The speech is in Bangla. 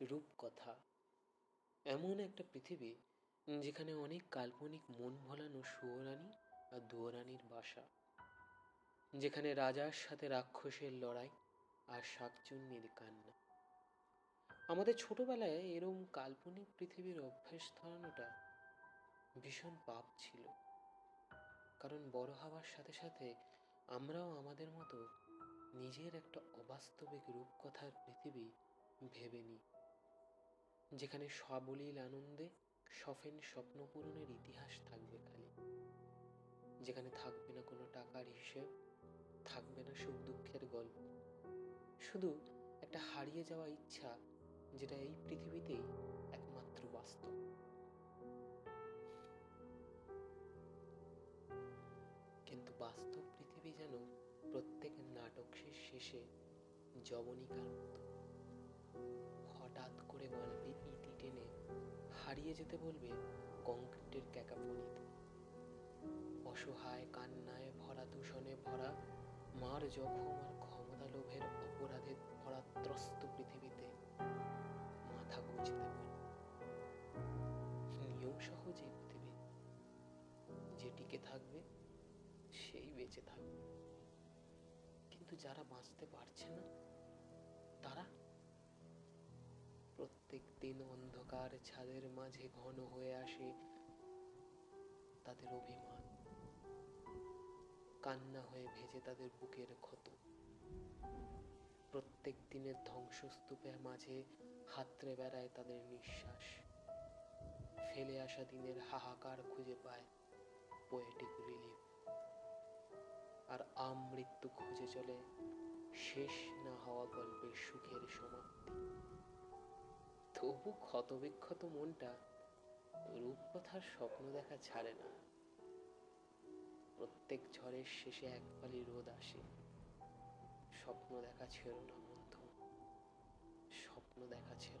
রূপকথা। এমন একটা পৃথিবী যেখানে অনেক কাল্পনিক মন ভোলানো সুয়রানি আর দুয়োরানির বাসা। যেখানে রাজার সাথে রাক্ষসের লড়াই আর শাকচুন্নির কান্না। আমাদের ছোটবেলায় এরম কাল্পনিক পৃথিবীর অভ্যেস ধরানোটা ভীষণ পাপ ছিল। কারণ বড় হওয়ার সাথে সাথে আমরাও আমাদের মতো নিজের একটা অবাস্তবিক রূপকথার পৃথিবী ভেবে নিই। যেখানে সাবলীল আনন্দে সফেন স্বপ্ন পূরণের ইতিহাস থাকবে খালি। যেখানে থাকবে না কোনো টাকার হিসেব, থাকবে না সুখ দুঃখের গল্প। শুধু একটা হারিয়ে যাওয়া ইচ্ছা, যেটা এই পৃথিবীতেই একমাত্র বাস্তব। কিন্তু বাস্তব পৃথিবী যেন প্রত্যেক নাটক শেষে জবনিকার মতো হঠাৎ করে হারিয়ে যেতে বলবে কংক্রিটের ক্যাকাফনিতে অসহায় কান্নায় ভরা দূষণে ভরা মার জখম আর ক্ষমতা লোভের অপরাধে ভরা ত্রস্ত পৃথিবীতে মাথা গুঁজতে বলবে। নিয়ম সহজে পৃথিবী যে টিকে থাকবে সেই বেঁচে থাকবে। কিন্তু যারা বাঁচতে পারছে না প্রত্যেক দিন অন্ধকার ছাদের মাঝে ঘন হয়ে আসে তাদের অভিমান। কান্না হয়ে ভেজে তাদের বুকের ক্ষত। প্রত্যেক দিনের ধ্বংসস্তূপের মাঝে হাতড়ে বেড়ায় তাদের নিঃশ্বাস। ফেলে আসা দিনের হাহাকার খুঁজে পায় পোয়েটিক রিলিফ আর আমৃত্যু খুঁজে চলে শেষ না হওয়া গল্পের সুখের সমাপ্তি। তবু ক্ষতবিক্ষত মনটা রূপকথার স্বপ্ন দেখা ছাড়ে না। প্রত্যেক ঝড়ের শেষে এক পালি রোদ আসে। স্বপ্ন দেখা ছিল না বন্ধু। স্বপ্ন দেখা ছিল